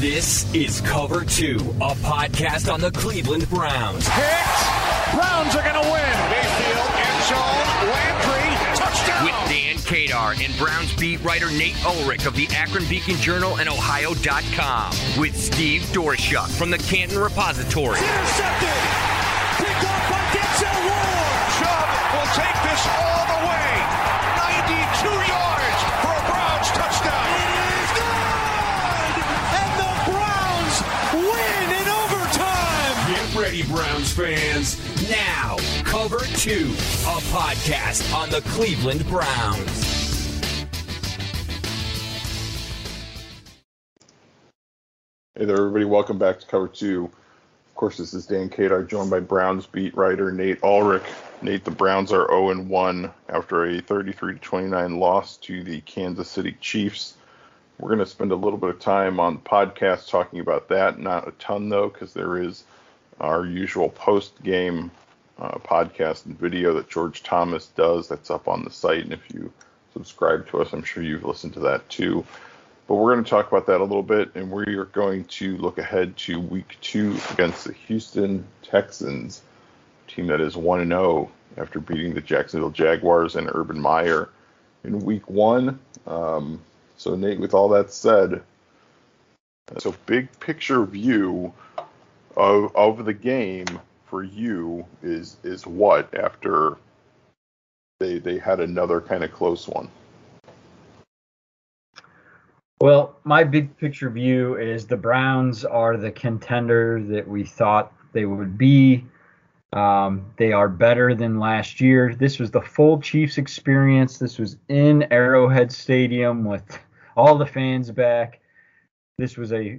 This is Cover Two, a podcast on the Cleveland Browns. Hit! Browns are going to win. Mayfield, end zone, Landry, touchdown. With Dan Kadar and Browns beat writer Nate Ulrich of the Akron Beacon Journal and Ohio.com. With Steve Doerschuk from the Canton Repository. Intercepted. Picked off by Denzel Ward. Chubb will take this Browns fans. Now, Cover Two, a podcast on the Cleveland Browns. Hey there, everybody. Welcome back to Cover 2. Of course, this is Dan Kadar, joined by Browns beat writer Nate Ulrich. Nate, the Browns are 0 1 after a 33 29 loss to the Kansas City Chiefs. We're going to spend a little bit of time on the podcast talking about that. Not a ton, though, because there is our usual post game uh, podcast and video that George Thomas does that's up on the site. And if you subscribe to us, I'm sure you've listened to that too. But we're going to talk about that a little bit, and we are going to look ahead to week two against the Houston Texans, team that is 1 0 after beating the Jacksonville Jaguars and Urban Meyer in week one. Um, so, Nate, with all that said, so big picture view of, of the game for you is is what after they they had another kind of close one. Well, my big picture view is the Browns are the contender that we thought they would be. Um, they are better than last year. This was the full Chiefs experience. This was in Arrowhead Stadium with all the fans back. This was a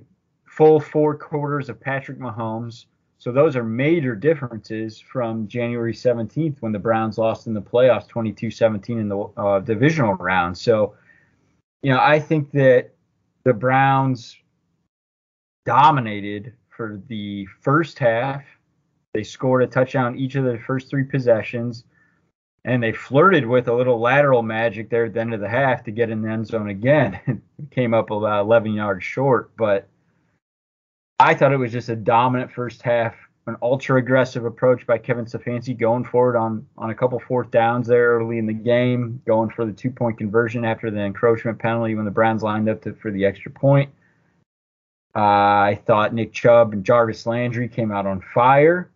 full four quarters of Patrick Mahomes. So those are major differences from January 17th when the Browns lost in the playoffs 22-17 in the uh, divisional round. So you know, I think that the Browns dominated for the first half. They scored a touchdown each of the first three possessions, and they flirted with a little lateral magic there at the end of the half to get in the end zone again. Came up about 11 yards short, but I thought it was just a dominant first half, an ultra aggressive approach by Kevin Stefanski going forward on on a couple fourth downs there early in the game, going for the two point conversion after the encroachment penalty when the Browns lined up to, for the extra point. Uh, I thought Nick Chubb and Jarvis Landry came out on fire.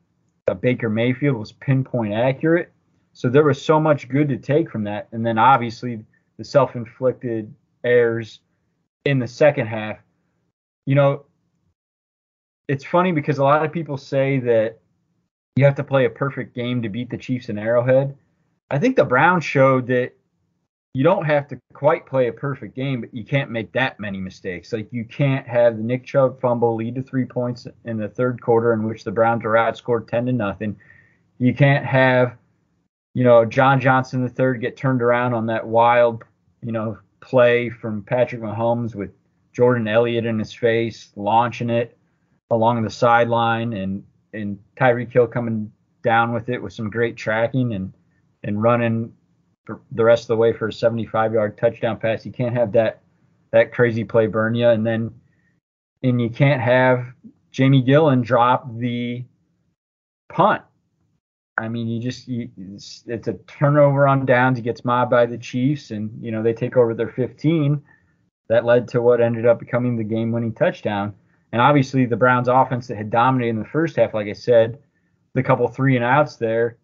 Uh, Baker Mayfield was pinpoint accurate. So there was so much good to take from that. And then obviously the self inflicted errors in the second half. You know, it's funny because a lot of people say that you have to play a perfect game to beat the Chiefs in Arrowhead. I think the Browns showed that you don't have to quite play a perfect game, but you can't make that many mistakes. Like you can't have the Nick Chubb fumble lead to three points in the third quarter in which the Browns are outscored ten to nothing. You can't have, you know, John Johnson the third get turned around on that wild, you know, play from Patrick Mahomes with Jordan Elliott in his face, launching it along the sideline and and Tyreek Hill coming down with it with some great tracking and and running the rest of the way for a 75 yard touchdown pass. You can't have that that crazy play burn you, and then and you can't have Jamie Gillan drop the punt. I mean, you just you, it's, it's a turnover on downs. He gets mobbed by the Chiefs, and you know they take over their 15. That led to what ended up becoming the game-winning touchdown. And obviously, the Browns' offense that had dominated in the first half, like I said, the couple three and outs there,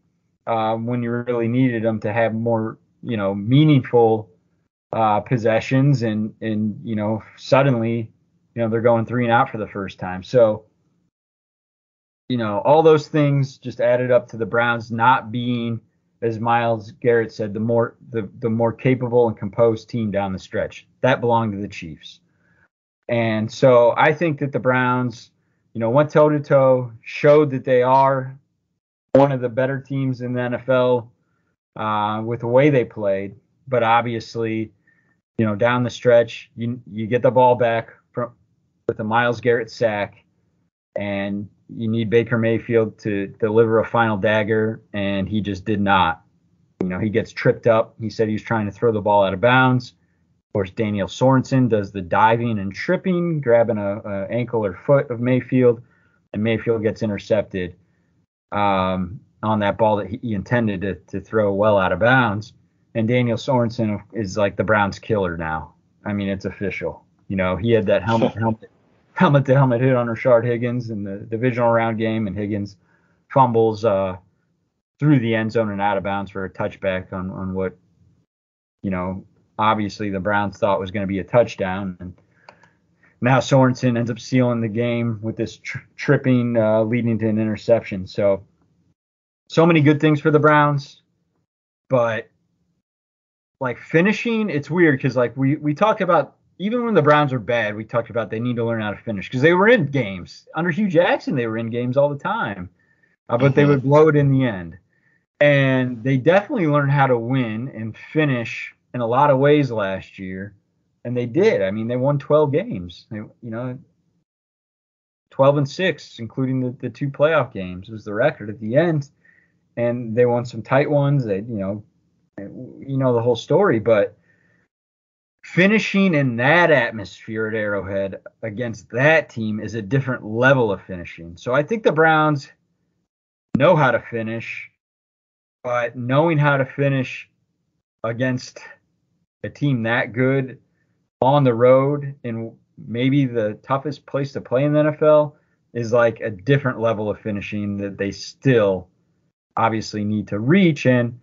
um, when you really needed them to have more, you know, meaningful uh, possessions, and and you know, suddenly, you know, they're going three and out for the first time. So, you know, all those things just added up to the Browns not being, as Myles Garrett said, the more the the more capable and composed team down the stretch. That belonged to the Chiefs. And so I think that the Browns, you know, went toe to toe, showed that they are one of the better teams in the NFL uh, with the way they played. But obviously, you know, down the stretch, you you get the ball back from with a Myles Garrett sack, and you need Baker Mayfield to deliver a final dagger, and he just did not. You know, he gets tripped up. He said he was trying to throw the ball out of bounds. Of course, Daniel Sorensen does the diving and tripping, grabbing a, a ankle or foot of Mayfield, and Mayfield gets intercepted um, on that ball that he intended to, to throw well out of bounds. And Daniel Sorensen is like the Browns' killer now. I mean, it's official. You know, he had that helmet helmet helmet to helmet hit on Rashard Higgins in the divisional round game, and Higgins fumbles uh, through the end zone and out of bounds for a touchback on on what you know obviously the Browns thought was going to be a touchdown. And now Sorensen ends up sealing the game with this tri- tripping, uh, leading to an interception. So, so many good things for the Browns, but like finishing, it's weird because like we we talk about even when the Browns are bad, we talked about they need to learn how to finish because they were in games under Hue Jackson. They were in games all the time, uh, but mm-hmm. they would blow it in the end. And they definitely learned how to win and finish in a lot of ways last year, and they did. I mean, they won 12 games. They, you know, 12 and six, including the, the two playoff games, was the record at the end. And they won some tight ones. They, you know, you know the whole story, but finishing in that atmosphere at Arrowhead against that team is a different level of finishing. So I think the Browns know how to finish, but knowing how to finish against a team that good on the road in maybe the toughest place to play in the NFL is like a different level of finishing that they still obviously need to reach and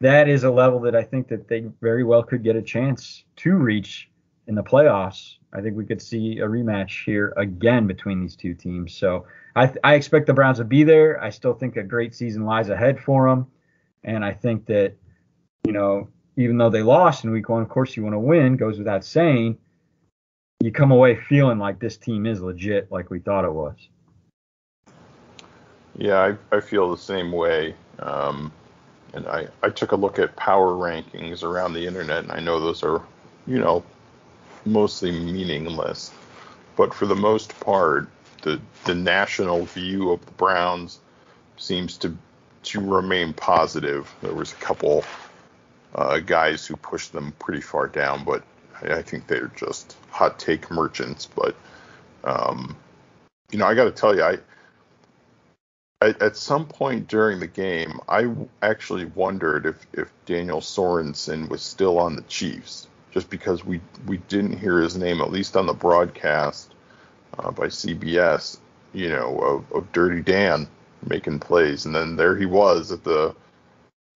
that is a level that I think that they very well could get a chance to reach in the playoffs. I think we could see a rematch here again between these two teams. So I, I expect the Browns to be there. I still think a great season lies ahead for them, and I think that you know even though they lost in week one, of course you want to win, goes without saying. You come away feeling like this team is legit, like we thought it was. Yeah, I, I feel the same way. Um, and I, I took a look at power rankings around the internet, and I know those are, you know, mostly meaningless. But for the most part, the the national view of the Browns seems to to remain positive. There was a couple uh, guys who pushed them pretty far down, but I, I think they're just hot take merchants. But um, you know, I got to tell you, I, I at some point during the game, I actually wondered if if Daniel Sorensen was still on the Chiefs, just because we we didn't hear his name at least on the broadcast uh, by CBS, you know, of, of Dirty Dan making plays, and then there he was at the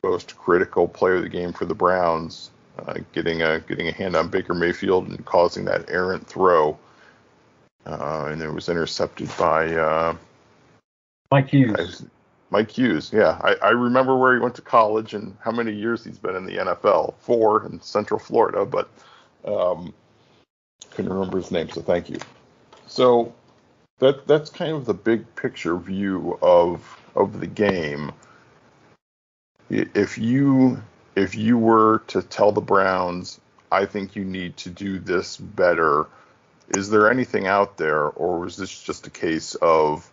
most critical player of the game for the Browns, uh, getting a getting a hand on Baker Mayfield and causing that errant throw, uh, and it was intercepted by uh, Mike Hughes. Mike Hughes, yeah, I, I remember where he went to college and how many years he's been in the NFL. Four in Central Florida, but um, couldn't remember his name, so thank you. So that that's kind of the big picture view of of the game if you if you were to tell the Browns, I think you need to do this better, is there anything out there, or was this just a case of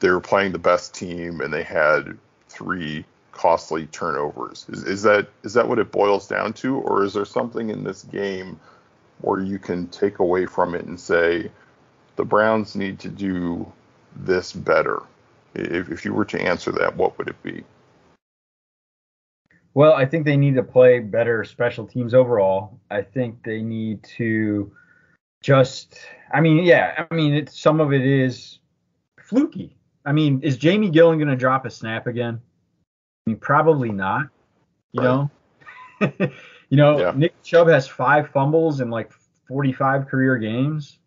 they were playing the best team and they had three costly turnovers? Is, is that is that what it boils down to, or is there something in this game where you can take away from it and say the Browns need to do this better? If, if you were to answer that, what would it be? Well, I think they need to play better special teams overall. I think they need to just I mean, yeah, I mean it's some of it is fluky. I mean, is Jamie Gillan gonna drop a snap again? I mean, probably not. You right. know? you know, yeah. Nick Chubb has five fumbles in like 45 career games.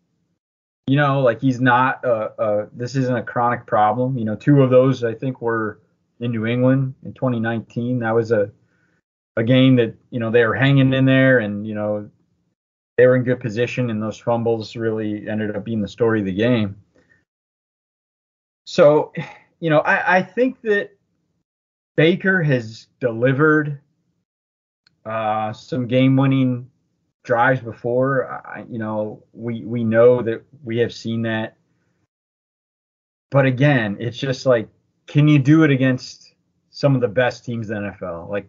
You know, like he's not a, a this isn't a chronic problem. You know, two of those I think were in New England in 2019. That was a a game that you know they were hanging in there, and you know they were in good position, and those fumbles really ended up being the story of the game. So, you know, I, I think that Baker has delivered uh, some game-winning drives before. I, you know, we we know that we have seen that, but again, it's just like can you do it against some of the best teams in the NFL? Like,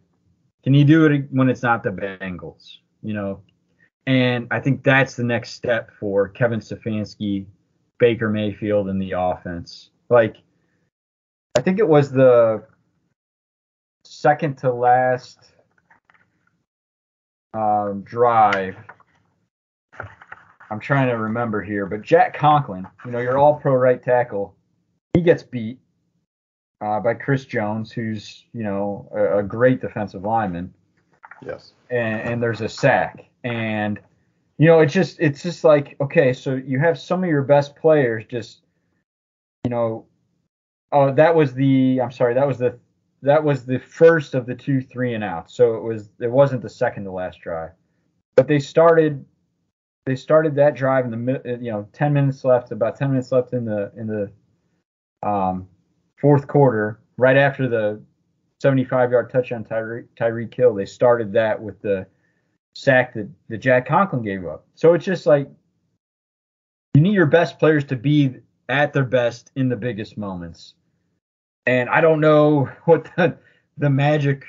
can you do it when it's not the Bengals? You know, And I think that's the next step for Kevin Stefanski, Baker Mayfield, and the offense. Like, I think it was the second to last um, drive. I'm trying to remember here, but Jack Conklin, you know, your all pro right tackle, he gets beat uh, by Chris Jones, who's, you know, a, a great defensive lineman. Yes. And, and there's a sack. And, you know, it's just, it's just like, okay, so you have some of your best players just, you know, oh, that was the, I'm sorry, that was the that was the first of the two three and outs. So it was it wasn't the second to last drive, but they started they started that drive in the you know 10 minutes left, about 10 minutes left in the in the um, fourth quarter, right after the 75 yard touchdown Tyreek Tyreek Hill. They started that with the sack that, that Jack Conklin gave up. So it's just like you need your best players to be at their best in the biggest moments. And I don't know what the, the magic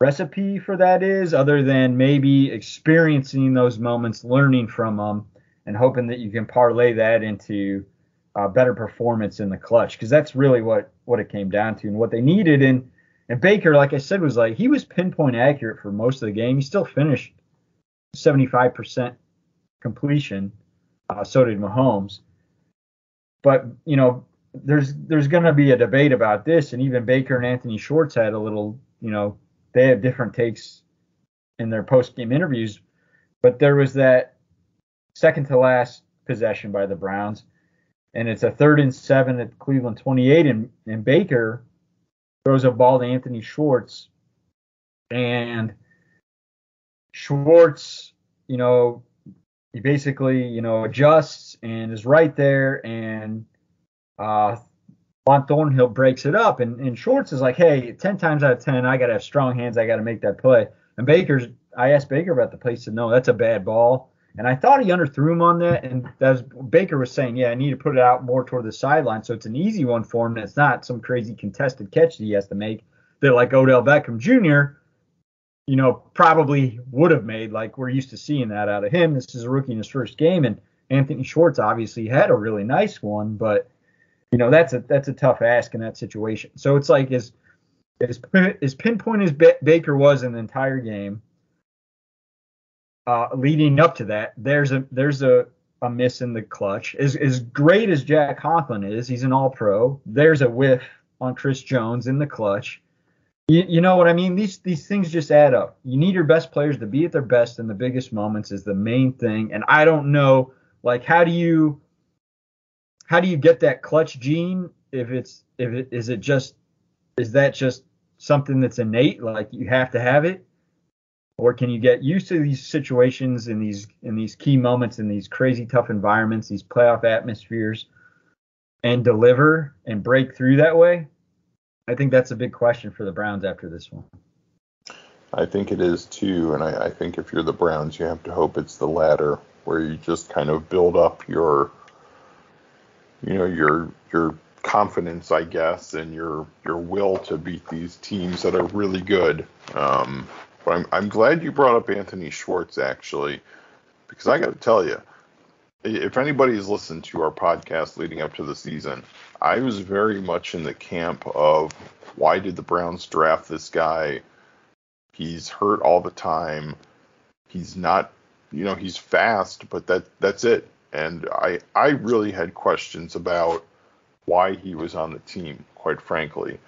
recipe for that is, other than maybe experiencing those moments, learning from them, and hoping that you can parlay that into uh, better performance in the clutch. Because that's really what what it came down to, and what they needed. And and Baker, like I said, was like he was pinpoint accurate for most of the game. He still finished 75% completion. Uh, so did Mahomes. But you know, there's there's going to be a debate about this, and even Baker and Anthony Schwartz had a little, you know, they had different takes in their post game interviews, but there was that second to last possession by the Browns, and it's a third and seven at Cleveland 28, and, and Baker throws a ball to Anthony Schwartz, and Schwartz, you know, he basically, you know, adjusts and is right there and uh, Juan Thornhill breaks it up, and, and Schwartz is like, hey, 10 times out of 10, I got to have strong hands. I got to make that play. And Baker's, I asked Baker about the play. Said, no, that's a bad ball. And I thought he underthrew him on that. And as Baker was saying, yeah, I need to put it out more toward the sideline. So it's an easy one for him. And it's not some crazy contested catch that he has to make that, like Odell Beckham Jr., you know, probably would have made. Like we're used to seeing that out of him. This is a rookie in his first game. And Anthony Schwartz obviously had a really nice one, but you know that's a that's a tough ask in that situation. So it's like as as, as pinpoint as Baker was in the entire game, uh, leading up to that, there's a there's a, a miss in the clutch. As as great as Jack Conklin is, he's an All Pro. There's a whiff on Chris Jones in the clutch. You, you know what I mean? These these things just add up. You need your best players to be at their best in the biggest moments is the main thing. And I don't know, like, how do you how do you get that clutch gene if it's if it is it just is that just something that's innate like you have to have it or can you get used to these situations in these in these key moments in these crazy tough environments these playoff atmospheres and deliver and break through that way i think that's a big question for the browns after this one i think it is too and I, I think if you're the browns you have to hope it's the latter where you just kind of build up your you know your your confidence, I guess, and your your will to beat these teams that are really good. Um, but I'm I'm glad you brought up Anthony Schwartz actually, because I got to tell you, if anybody's listened to our podcast leading up to the season, I was very much in the camp of why did the Browns draft this guy? He's hurt all the time. He's not, you know, he's fast, but that that's it and I I really had questions about why he was on the team, quite frankly.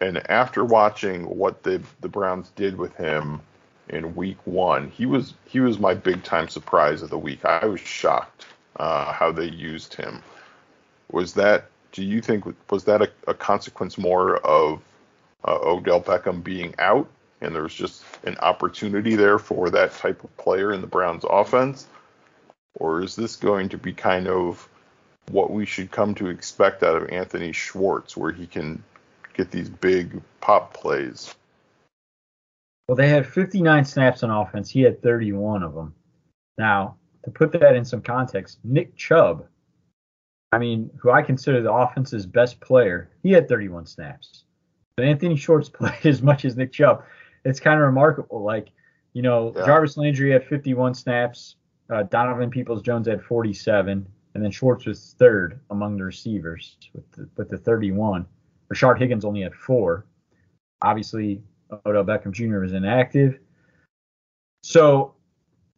And after watching what the the Browns did with him in Week One, he was he was my big time surprise of the week. I was shocked uh, how they used him. Was that? Do you think was that a, a consequence more of uh, Odell Beckham being out, and there was just an opportunity there for that type of player in the Browns offense? Or is this going to be kind of what we should come to expect out of Anthony Schwartz, where he can get these big pop plays? Well, they had 59 snaps on offense. He had 31 of them. Now, to put that in some context, Nick Chubb, I mean, who I consider the offense's best player, he had 31 snaps. But Anthony Schwartz played as much as Nick Chubb. It's kind of remarkable. Like, You know, Yeah. Jarvis Landry had 51 snaps. Uh, Donovan Peoples Jones had 47, and then Schwartz was third among the receivers with the, with the 31. Rashard Higgins only had four. Obviously, Odell Beckham Jr. was inactive. So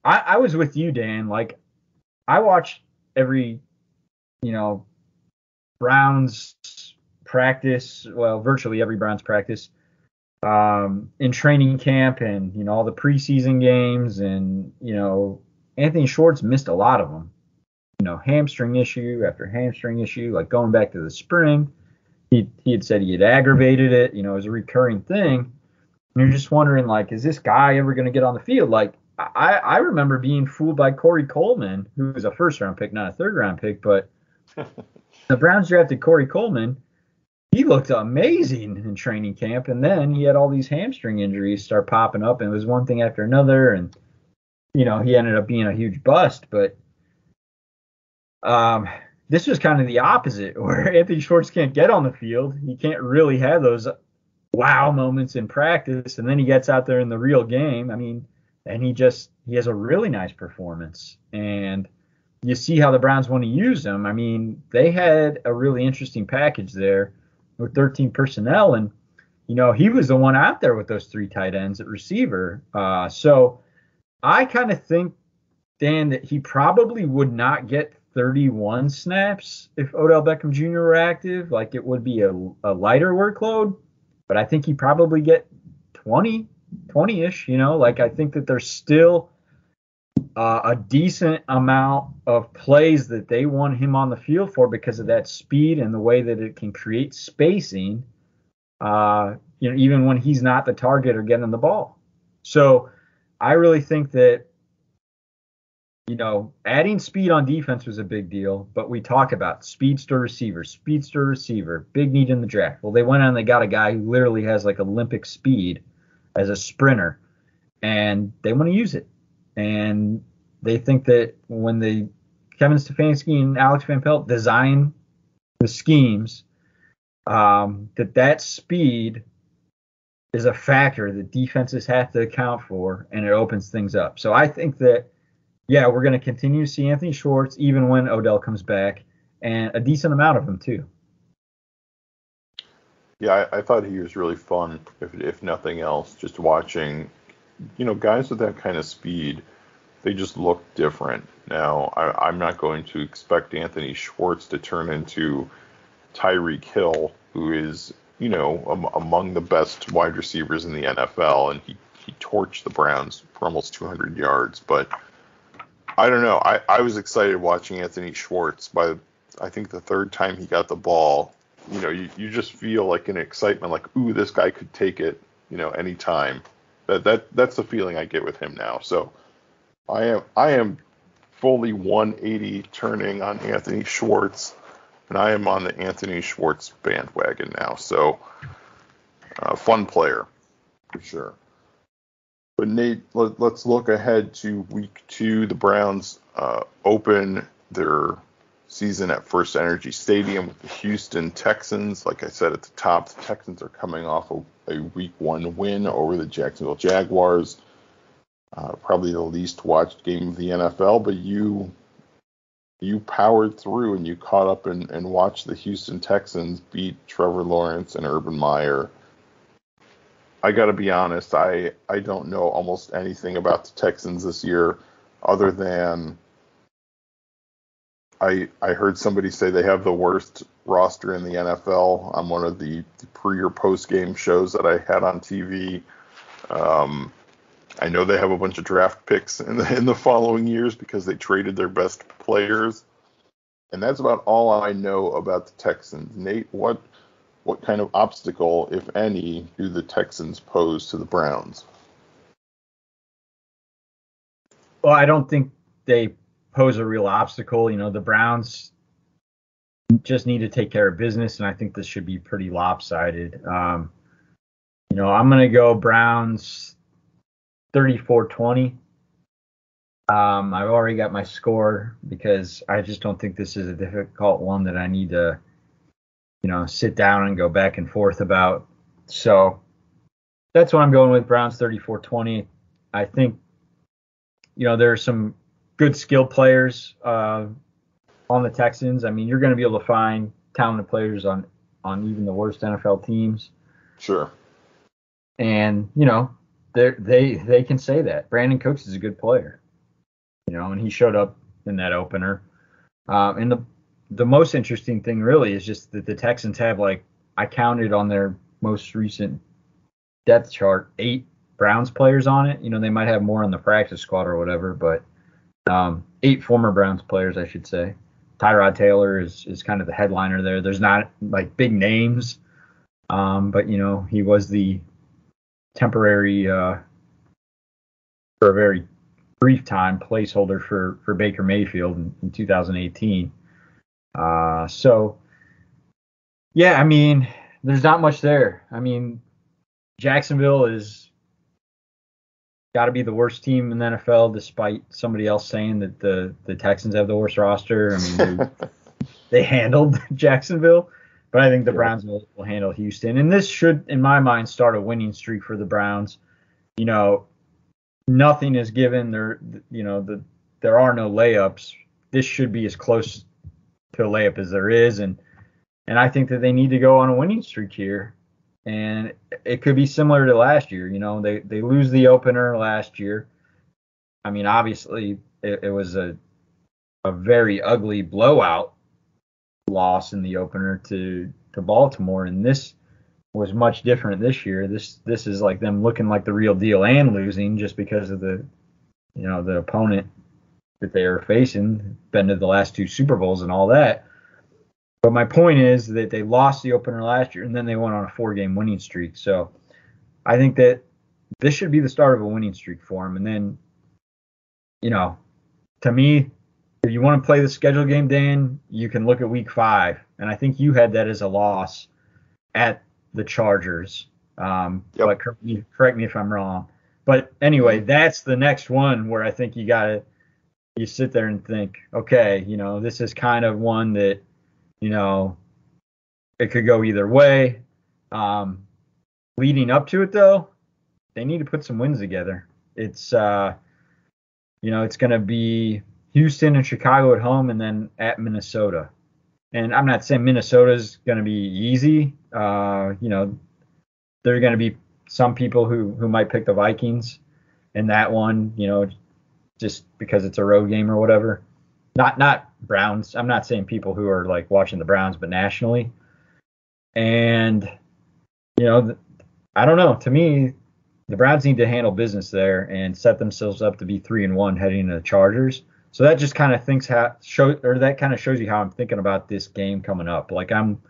I, I was with you, Dan. Like, I watched every, you know, Browns practice, well, virtually every Browns practice um, in training camp and, you know, all the preseason games. And, you know, Anthony Schwartz missed a lot of them. You know, hamstring issue after hamstring issue, like going back to the spring. He, he had said he had aggravated it, you know, it was a recurring thing. And you're just wondering, like, is this guy ever going to get on the field? Like, I, I remember being fooled by Corey Coleman, who was a first round pick, not a third round pick, but the Browns drafted Corey Coleman. He looked amazing in training camp, and then he had all these hamstring injuries start popping up, and it was one thing after another, and you know he ended up being a huge bust. But um, this was kind of the opposite, where Anthony Schwartz can't get on the field. He can't really have those wow moments in practice, and then he gets out there in the real game. I mean, and he just he has a really nice performance, and you see how the Browns want to use him. I mean, they had a really interesting package there with 13 personnel, and you know he was the one out there with those three tight ends at receiver. Uh, so I kind of think Dan that he probably would not get 31 snaps if Odell Beckham Jr. were active. Like it would be a, a lighter workload, but I think he probably get 20, 20-ish. You know, like I think that there's still uh, a decent amount of plays that they want him on the field for because of that speed and the way that it can create spacing. Uh, you know, even when he's not the target or getting the ball. So I really think that you know, adding speed on defense was a big deal, but we talk about speedster receiver, speedster receiver, big need in the draft. Well, they went out and they got a guy who literally has like Olympic speed as a sprinter, and they want to use it. And they think that when the Kevin Stefanski and Alex Van Pelt design the schemes, um, that that speed is a factor that defenses have to account for, and it opens things up. So I think that yeah, we're going to continue to see Anthony Schwartz even when Odell comes back, and a decent amount of him too. Yeah, I, I thought he was really fun, if, if nothing else, just watching, you know, guys with that kind of speed, they just look different. Now, I, I'm not going to expect Anthony Schwartz to turn into Tyreek Hill, who is, you know, am, among the best wide receivers in the NFL, and he, he torched the Browns for almost 200 yards. But I don't know. I, I was excited watching Anthony Schwartz. By I think the third time he got the ball, you know, you, you just feel like an excitement, like, ooh, this guy could take it, you know, anytime. That that that's the feeling I get with him now. So I am I am fully 180 turning on Anthony Schwartz, and I am on the Anthony Schwartz bandwagon now. So uh, fun player for sure. But Nate, let, us look ahead to week two. The Browns uh, open their season at First Energy Stadium with the Houston Texans. Like I said at the top, the Texans are coming off a, a week one win over the Jacksonville Jaguars. Uh, probably the least watched game of the NFL, but you you powered through and you caught up and, and watched the Houston Texans beat Trevor Lawrence and Urban Meyer. I got to be honest, I, I don't know almost anything about the Texans this year other than I I heard somebody say they have the worst roster in the NFL on one of the, the pre or post game shows that I had on TV. Um, I know they have a bunch of draft picks in the in the following years because they traded their best players, and that's about all I know about the Texans. Nate, what what kind of obstacle, if any, do the Texans pose to the Browns? Well, I don't think they pose a real obstacle. You know, the Browns just need to take care of business, and I think this should be pretty lopsided. Um, you know, I'm going to go Browns 34 20. Um, I've already got my score because I just don't think this is a difficult one that I need to, you know, sit down and go back and forth about. So that's what I'm going with. Browns 34 20. Uh, I think, you know, there are some good skill players uh, on the Texans. I mean, you're going to be able to find talented players on on even the worst NFL teams. Sure. And you know, they they they can say that Brandin Cooks is a good player. You know, and he showed up in that opener. Um, and the the most interesting thing really is just that the Texans have like I counted on their most recent depth chart eight Browns players on it. You know, they might have more on the practice squad or whatever, but um, eight former Browns players, I should say. Tyrod Taylor is is kind of the headliner there. There's not like big names, um, but you know he was the temporary uh, for a very brief time placeholder for for Baker Mayfield in, in 2018. Uh, so yeah, I mean there's not much there. I mean Jacksonville is got to be the worst team in the NFL, despite somebody else saying that the the Texans have the worst roster. I mean, they, they handled Jacksonville, but I think the Browns will, will handle Houston, and this should, in my mind, start a winning streak for the Browns. You know, nothing is given. There, you know, the there are no layups. This should be as close to a layup as there is, and and I think that they need to go on a winning streak here and it could be similar to last year. You know, they they lose the opener last year. I mean, obviously it, it was a a very ugly blowout loss in the opener to to Baltimore, and this was much different this year. This this is like them looking like the real deal and losing just because of the you know the opponent that they are facing, been to the last two Super Bowls and all that. But my point is that they lost the opener last year and then they went on a four game winning streak. So I think that this should be the start of a winning streak for them. And then, you know, to me, if you want to play the schedule game, Dan, you can look at week five. And I think you had that as a loss at the Chargers. Um, yep. But correct me, correct me if I'm wrong. But anyway, that's the next one where I think you got to you sit there and think, okay, you know, this is kind of one that you know, it could go either way. Um, leading up to it, though, they need to put some wins together. It's, uh, you know, it's going to be Houston and Chicago at home, and then at Minnesota. And I'm not saying Minnesota's going to be easy. Uh, you know, there are going to be some people who who might pick the Vikings in that one. You know, just because it's a road game or whatever. Not not Browns. I'm not saying people who are like watching the Browns, but nationally. And you know, I don't know. To me, the Browns need to handle business there and set themselves up to be three and one heading into the Chargers. So that just kind of thinks how show or that kind of shows you how I'm thinking about this game coming up. Like I'm,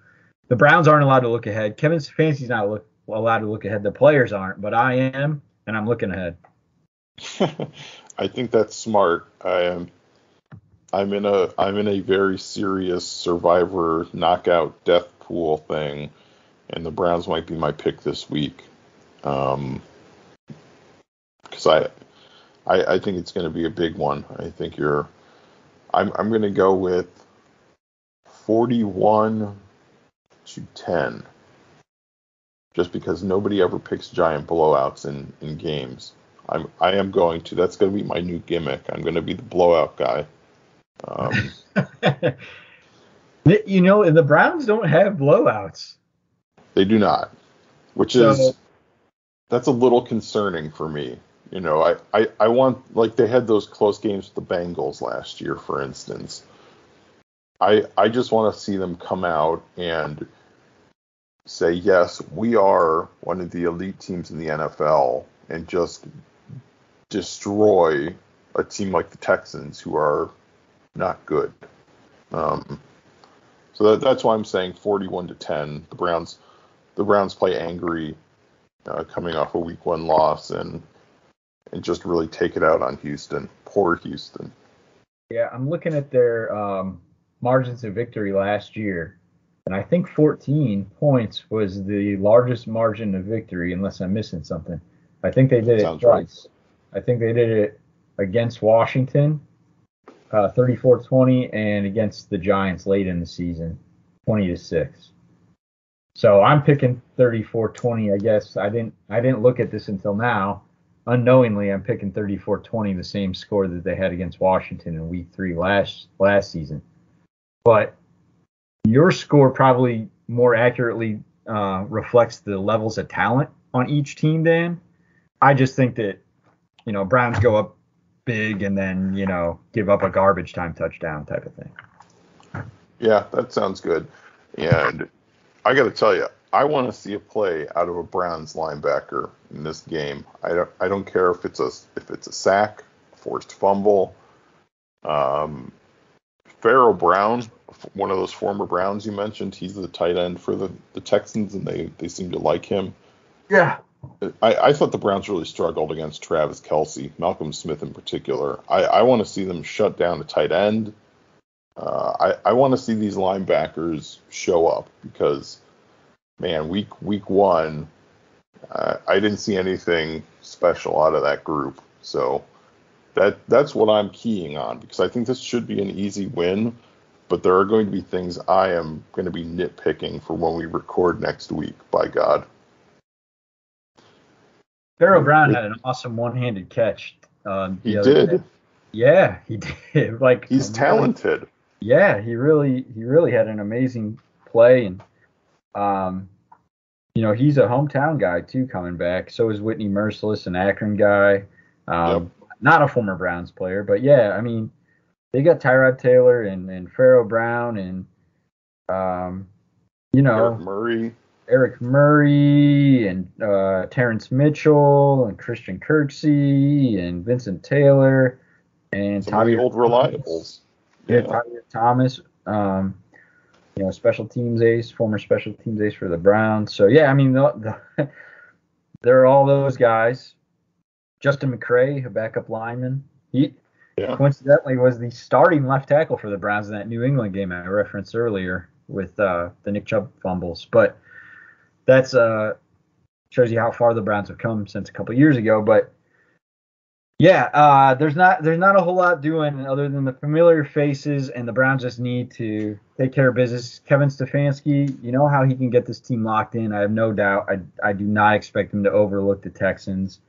the Browns aren't allowed to look ahead. Kevin Stefanski's not look, allowed to look ahead. The players aren't, but I am, and I'm looking ahead. I think that's smart. I am. I'm in a I'm in a very serious survivor knockout death pool thing, and the Browns might be my pick this week. Um, because I, I I think it's going to be a big one. I think you're. I'm I'm going to go with 41 to 10. Just because nobody ever picks giant blowouts in in games. I'm I am going to. That's going to be my new gimmick. I'm going to be the blowout guy. Um, you know, the Browns don't have blowouts. They do not, which so, is that's a little concerning for me. You know, I, I, I want like they had those close games with the Bengals last year, for instance. I I just want to see them come out and say yes, we are one of the elite teams in the NFL, and just destroy a team like the Texans, who are not good. Um, so that, that's why I'm saying 41 to 10. The Browns, the Browns play angry, uh, coming off a Week One loss, and and just really take it out on Houston. Poor Houston. Yeah, I'm looking at their um, margins of victory last year, and I think 14 points was the largest margin of victory, unless I'm missing something. I think they did Sounds it twice. Right. I think they did it against Washington uh, 34-20, and against the Giants late in the season, 20 to six. So I'm picking 34-20. I guess I didn't I didn't look at this until now. unknowingly, I'm picking 34-20, the same score that they had against Washington in Week Three last last season. But your score probably more accurately uh, reflects the levels of talent on each team. Dan, I just think that you know Browns go up big and then you know give up a garbage time touchdown type of thing. Yeah, that sounds good. And I got to tell you, I want to see a play out of a Browns linebacker in this game. I don't I don't care if it's a if it's a sack, forced fumble. Um, Pharaoh Brown, one of those former Browns you mentioned, he's the tight end for the, the Texans, and they, they seem to like him. Yeah. I, I thought the Browns really struggled against Travis Kelce, Malcolm Smith in particular. I, I want to see them shut down a tight end. Uh, I, I want to see these linebackers show up because, man, week week one, uh, I didn't see anything special out of that group. So that that's what I'm keying on because I think this should be an easy win, but there are going to be things I am going to be nitpicking for when we record next week. By God. Pharaoh Brown had an awesome one-handed catch. Uh, he did. Day. Yeah, he did. like he's talented. yeah, he really he really had an amazing play and um you know, he's a hometown guy too coming back. So is Whitney Mercilus, an Akron guy. Um, yep not a former Browns player, but yeah, I mean, they got Tyrod Taylor and, and Pharaoh Brown and, um, you know, Eric Murray, Eric Murray and uh, Terrance Mitchell and Christian Kirksey and Vincent Taylor and Some Tommy old reliables. Yeah, yeah Thomas. Um, you know, special teams ace, former special teams ace for the Browns. So yeah, I mean, the, the, there are all those guys. Justin McCray, a backup lineman. He yeah. coincidentally was the starting left tackle for the Browns in that New England game I referenced earlier with uh, the Nick Chubb fumbles. But that's uh, shows you how far the Browns have come since a couple years ago. But yeah, uh, there's not there's not a whole lot doing other than the familiar faces, and the Browns just need to take care of business. Kevin Stefanski, you know how he can get this team locked in. I have no doubt. I I do not expect him to overlook the Texans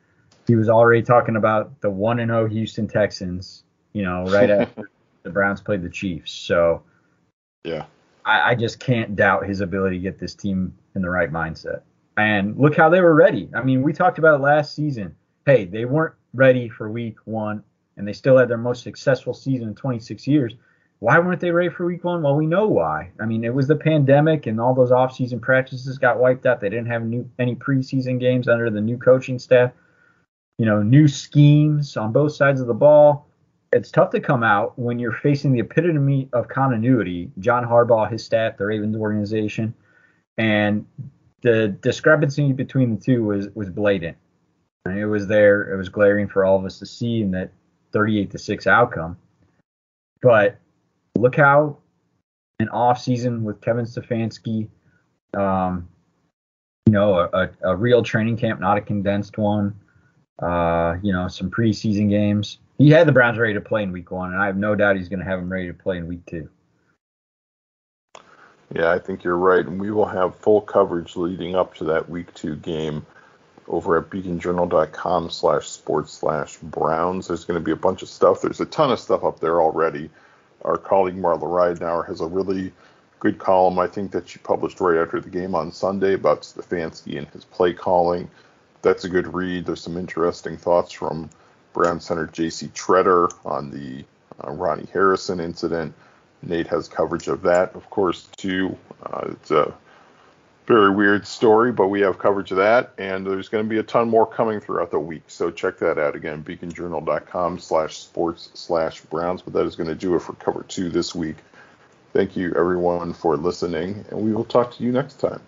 he was already talking about the one and zero oh Houston Texans. You know, right after the Browns played the Chiefs. So yeah, I, I just can't doubt his ability to get this team in the right mindset. And look how they were ready. I mean, we talked about it last season. Hey, they weren't ready for week one, and they still had their most successful season in 26 years. Why weren't they ready for week one? Well, we know why. I mean, it was the pandemic, and all those off-season practices got wiped out. They didn't have new, any preseason games under the new coaching staff you know, new schemes on both sides of the ball. It's tough to come out when you're facing the epitome of continuity, John Harbaugh, his staff, the Ravens organization, and the discrepancy between the two was was blatant. And it was there, it was glaring for all of us to see in that 38 to 6 outcome. But look how an off season with Kevin Stefanski, um, you know, a, a, real training camp, not a condensed one, uh, you know, some preseason games. He had the Browns ready to play in week one, and I have no doubt he's going to have them ready to play in week two. Yeah, I think you're right. And we will have full coverage leading up to that week two game over at beaconjournal.com slash sports slash Browns. There's going to be a bunch of stuff. There's a ton of stuff up there already. Our colleague Marla Ridenour has a really good column, I think, that she published right after the game on Sunday about Stefanski and his play calling that's a good read. There's some interesting thoughts from Brown Center J.C. Tretter on the uh, Ronnie Harrison incident. Nate has coverage of that, of course, too. Uh, it's a very weird story, but we have coverage of that, and there's going to be a ton more coming throughout the week. So check that out again, beaconjournal.com slash sports slash Browns. But that is going to do it for cover two this week. Thank you, everyone, for listening, and we will talk to you next time.